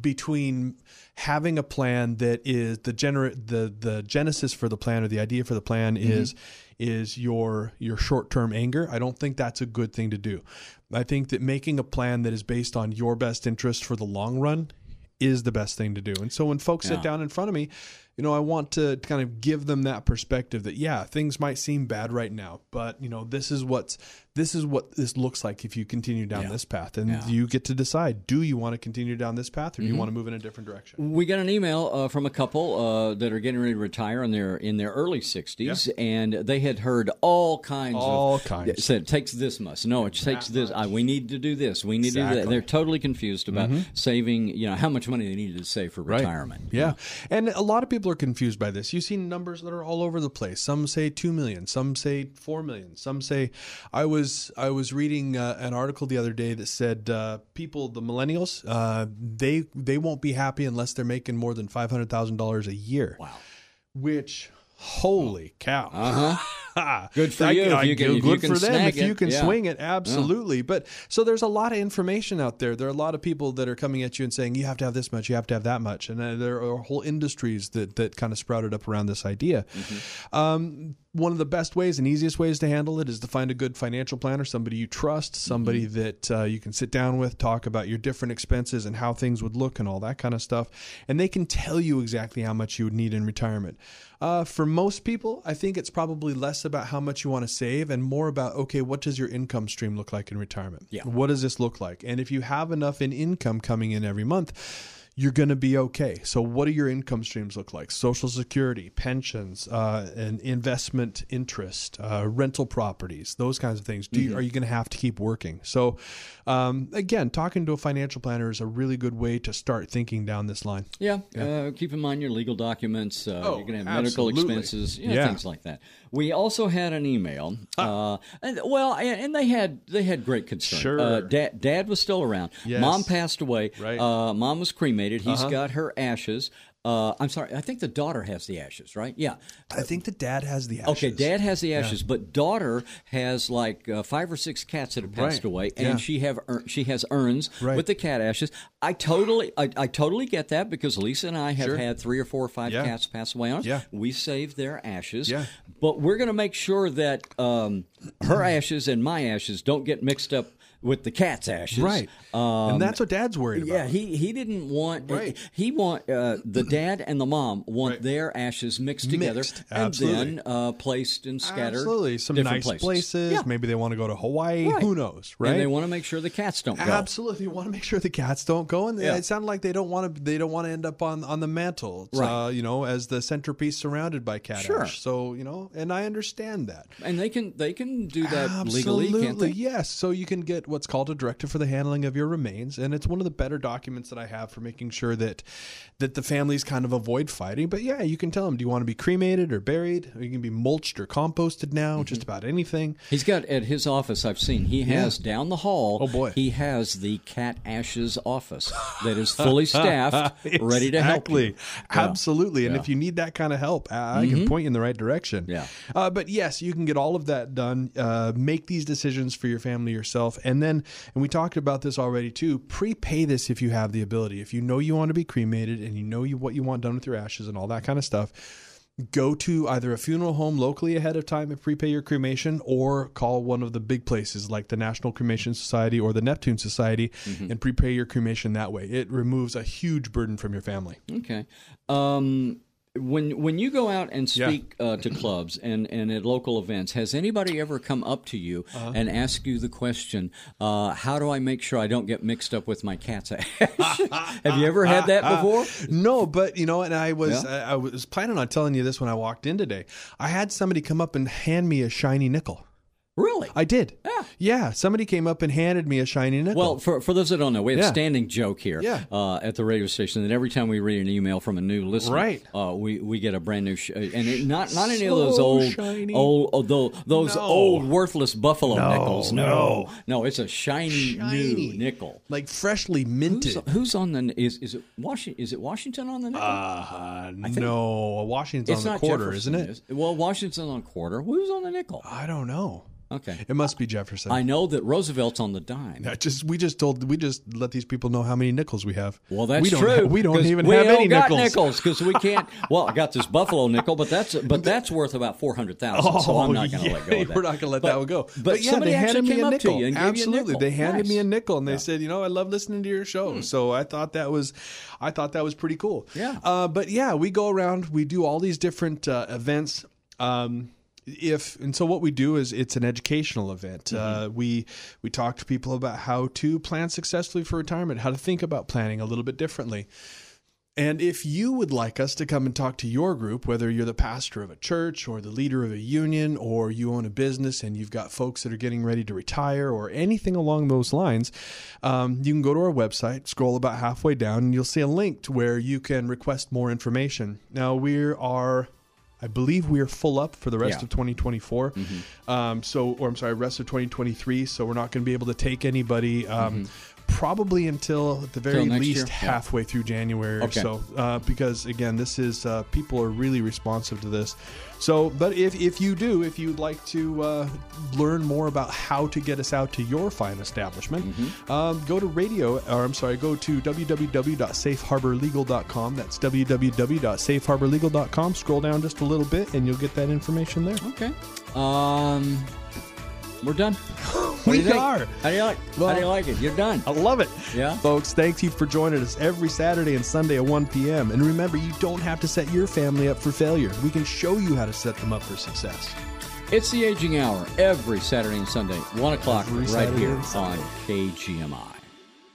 between having a plan that is the gener- the the genesis for the plan or the idea for the plan mm-hmm. is is your your short-term anger. I don't think that's a good thing to do. I think that making a plan that is based on your best interest for the long run is the best thing to do. And so when folks Yeah. sit down in front of me you know i want to kind of give them that perspective that yeah things might seem bad right now but you know this is what's this is what this looks like if you continue down Yeah. this path and Yeah. you get to decide do you want to continue down this path or do you Mm-hmm. want to move in a different direction We got an email uh, from a couple uh, that are getting ready to retire in their in their early sixties, and they had heard all kinds All of kinds. Said it takes this much. No, it takes this. I, we need to do this. We need to do that. Mm-hmm. They're totally confused about saving. You know how much money they needed to save for retirement. Yeah. And a lot of people are confused by this. You see numbers that are all over the place. Some say 2 million, some say 4 million, some say I was I was reading uh, an article the other day that said uh, people the millennials uh, they they won't be happy unless they're making more than $500,000 a year. Wow. Which holy cow. Uh-huh. Good for you if you can- if you good can for them if you can Yeah. swing it absolutely. But so there's a lot of information out there. There are a lot of people that are coming at you and saying you have to have this much you have to have that much. And uh, there are whole industries that that kind of sprouted up around this idea. Um, one of the best ways and easiest ways to handle it is to find a good financial planner, somebody you trust, somebody that uh, you can sit down with, talk about your different expenses and how things would look and all that kind of stuff. And they can tell you exactly how much you would need in retirement. Uh, for most people, I think it's probably less about how much you want to save and more about, okay, what does your income stream look like in retirement? Yeah. What does this look like? And if you have enough in income coming in every month, you're going to be okay. So, what do your income streams look like? Social Security, pensions, uh, and investment interest, uh, rental properties, those kinds of things. Do you, are you going to have to keep working? So, um, again, talking to a financial planner is a really good way to start thinking down this line. Yeah. Uh, keep in mind your legal documents. Uh, Oh, you're going to have medical expenses, you know, Yeah. things like that. We also had an email. Uh, and, well, and, and they had they had great concern. Sure. Uh, dad, dad was still around. Yes. Mom passed away. Right. Uh-huh. Uh, mom was cremated. He's got her ashes. Uh, I'm sorry. I think the daughter has the ashes, right? Yeah. I think the dad has the ashes. Okay, dad has the ashes, but daughter has like uh, five or six cats that have passed Right. away, and Yeah. she have ur- she has urns Right. with the cat ashes. I totally I, I totally get that because Lisa and I have Sure. had three or four or five Yeah. cats pass away on us. Yeah. We save their ashes, Yeah. but we're going to make sure that um, her ashes and my ashes don't get mixed up with the cat's ashes, Right. Um, and that's what dad's worried about. yeah, he he didn't want Right. he want uh, the dad and the mom want Right. their ashes mixed together Mixed, and absolutely. then uh, placed and scattered. Absolutely. Some different nice places. places. Yeah. Maybe they want to go to Hawaii. Right. Who knows, right? And they want to make sure the cats don't go. Absolutely, you want to make sure the cats don't go, and Yeah. it sounded like they don't want to. They don't want to end up on on the mantle, Right. Uh, you know, as the centerpiece surrounded by cat Sure. ash. So you know, and I understand that. And they can they can do that legally, can't Absolutely, they? yes. So you can get what's called a directive for the handling of your remains, and it's one of the better documents that I have for making sure that that the families kind of avoid fighting. But yeah, you can tell them, do you want to be cremated or buried? Or you can be mulched or composted now, just about anything. He's got at his office. I've seen he has down the hall. Oh, boy. he has the cat ashes office that is fully staffed, ready to help Exactly. you. Absolutely. And Yeah. if you need that kind of help, I I can point you in the right direction. Yeah. Uh, but yes, you can get all of that done. Uh, make these decisions for your family yourself. And then, and we talked about this already too, prepay this if you have the ability. If you know you want to be cremated and you know you, what you want done with your ashes and all that kind of stuff, go to either a funeral home locally ahead of time and prepay your cremation or call one of the big places like the National Cremation Society or the Neptune Society and prepay your cremation that way. It removes a huge burden from your family. Okay. Um, when when you go out and Yeah. speak uh, to clubs and, and at local events, has anybody ever come up to you Uh-huh. and ask you the question, uh, "How do I make sure I don't get mixed up with my cat's ash?" Have you ever had that before? No, but you know, and I was Yeah? I, I was planning on telling you this when I walked in today. I had somebody come up and hand me a shiny nickel. Really? I did. Yeah. Yeah. somebody came up and handed me a shiny nickel. Well, for, for those that don't know, we have Yeah. a standing joke here Yeah. uh, at the radio station that every time we read an email from a new listener, Right. uh, we, we get a brand new, sh- and it, not not any of those old, shiny. old, oh, tho- those No. old worthless buffalo No, nickels. No, no. no, it's a shiny, Shiny. new nickel. like freshly minted. Who's, who's on the is is it Washington? Is it Washington on the nickel? uh, no, Washington's on the quarter, Jefferson, isn't it? is Well, Washington's on quarter. Who's on the nickel? I don't know. Okay, It must be Jefferson. I know that Roosevelt's on the dime. I just we just told we just let these people know how many nickels we have. Well, that's we don't true. Have, we don't even we have don't any got nickels. because we can't. Well, I got this buffalo nickel, but that's but that's worth about four hundred thousand. so I'm not going to yeah, let go of that. We're not going to let But- that one go. But, yeah, somebody they handed me a nickel. to you and gave you a Absolutely, they handed me a Hmm. nickel and they said, you know, I love listening to your show. So I thought that was, I thought that was pretty cool. Yeah. Uh, but yeah, we go around. We do all these different uh, events. Um, if and so what we do is it's an educational event Mm-hmm. uh, we we talk to people about how to plan successfully for retirement how to think about planning a little bit differently and if you would like us to come and talk to your group, whether you're the pastor of a church or the leader of a union or you own a business and you've got folks that are getting ready to retire or anything along those lines, um, you can go to our website, scroll about halfway down, and you'll see a link to where you can request more information. Now, we are. I believe we are full up for the rest Yeah. of 2024. Um, so, or I'm sorry, rest of 2023. So we're not going to be able to take anybody um, probably until at the very least year? Yeah. halfway through January Okay. or so uh, because again this is uh, people are really responsive to this so but if, if you do if you'd like to uh, learn more about how to get us out to your fine establishment Mm-hmm. um, go to radio or i'm sorry go to www.safeharborlegal.com that's www.safeharborlegal.com scroll down just a little bit and you'll get that information there Okay. Um, we're done. What do We are. How do you like? how do you like it? You're done. I love it. Yeah? Folks, thank you for joining us every Saturday and Sunday at 1 p.m. And remember, you don't have to set your family up for failure. We can show you how to set them up for success. It's the aging hour every Saturday and Sunday, one o'clock, Every right Saturday here on KGMI.